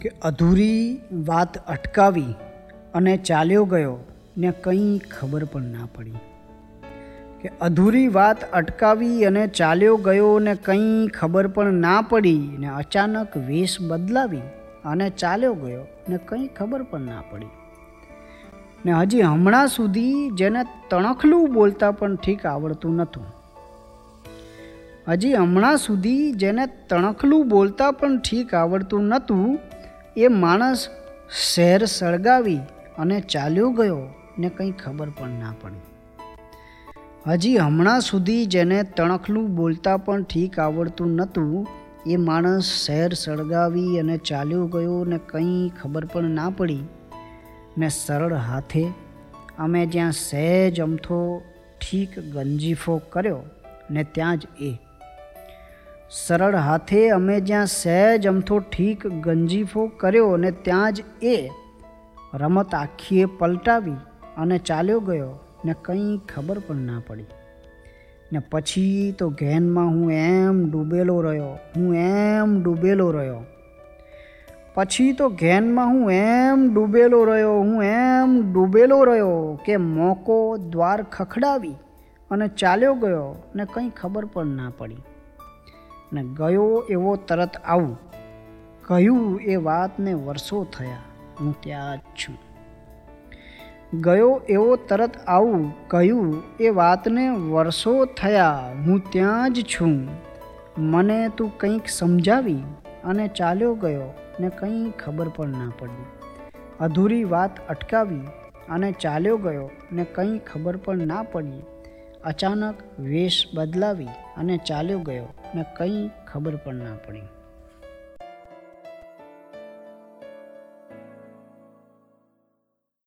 કે અધૂરી વાત અટકાવી અને ચાલ્યો ગયો ને કંઈ ખબર પણ ના પડી. કે અધૂરી વાત અટકાવી અને ચાલ્યો ગયો ને કંઈ ખબર પણ ના પડી ને અચાનક વેશ બદલાવી અને ચાલ્યો ગયો ને કંઈ ખબર પણ ના પડી. ને હજી હમણાં સુધી જેને તણખલું બોલતા પણ ઠીક આવડતું નહોતું. હજી હમણાં સુધી જેને તણખલું બોલતા પણ ઠીક આવડતું નહોતું એ માણસ શહેર સળગાવી અને ચાલ્યો ગયો ને કંઈ ખબર પણ ના પડી. હજી હમણાં સુધી જેને તણખલું બોલતા પણ ઠીક આવડતું નહોતું, એ માણસ શહેર સળગાવી અને ચાલ્યો ગયો ને કંઈ ખબર પણ ના પડી. ને સરળ હાથે અમે જ્યાં સહેજ અમથો ઠીક ગંજીફો કર્યો ને ત્યાં જ એ સરળ હાથે અમે જ્યાં સહેજ અમથો ઠીક ગંજીફો કર્યો ને ત્યાં જ એ રમત આખીએ પલટાવી અને ચાલ્યો ગયો ને કંઈ ખબર પણ ના પડી. ને પછી તો ઘેનમાં હું એમ ડૂબેલો રહ્યો, હું એમ ડૂબેલો રહ્યો. પછી તો ઘેનમાં હું એમ ડૂબેલો રહ્યો, હું એમ ડૂબેલો રહ્યો કે મોકો દ્વાર ખખડાવી અને ચાલ્યો ગયો ને કંઈ ખબર પણ ના પડી. ને ગયો એવો તરત આવું. કહ્યું એ વાતને વર્ષો થયા. હું ત્યાં જ છું. ગયો એવો તરત આવું. કહ્યું એ વાતને વર્ષો થયા. હું ત્યાં જ છું. મને તું કંઈક સમજાવી અને ચાલ્યો ગયો ને કંઈ ખબર પણ ના પડી. અધૂરી વાત અટકાવી અને ચાલ્યો ગયો ને કંઈ ખબર પણ ના પડી. અચાનક વેશ બદલાવી અને ચાલ્યો ગયો. ને કંઈ ખબર પણ ના પડી.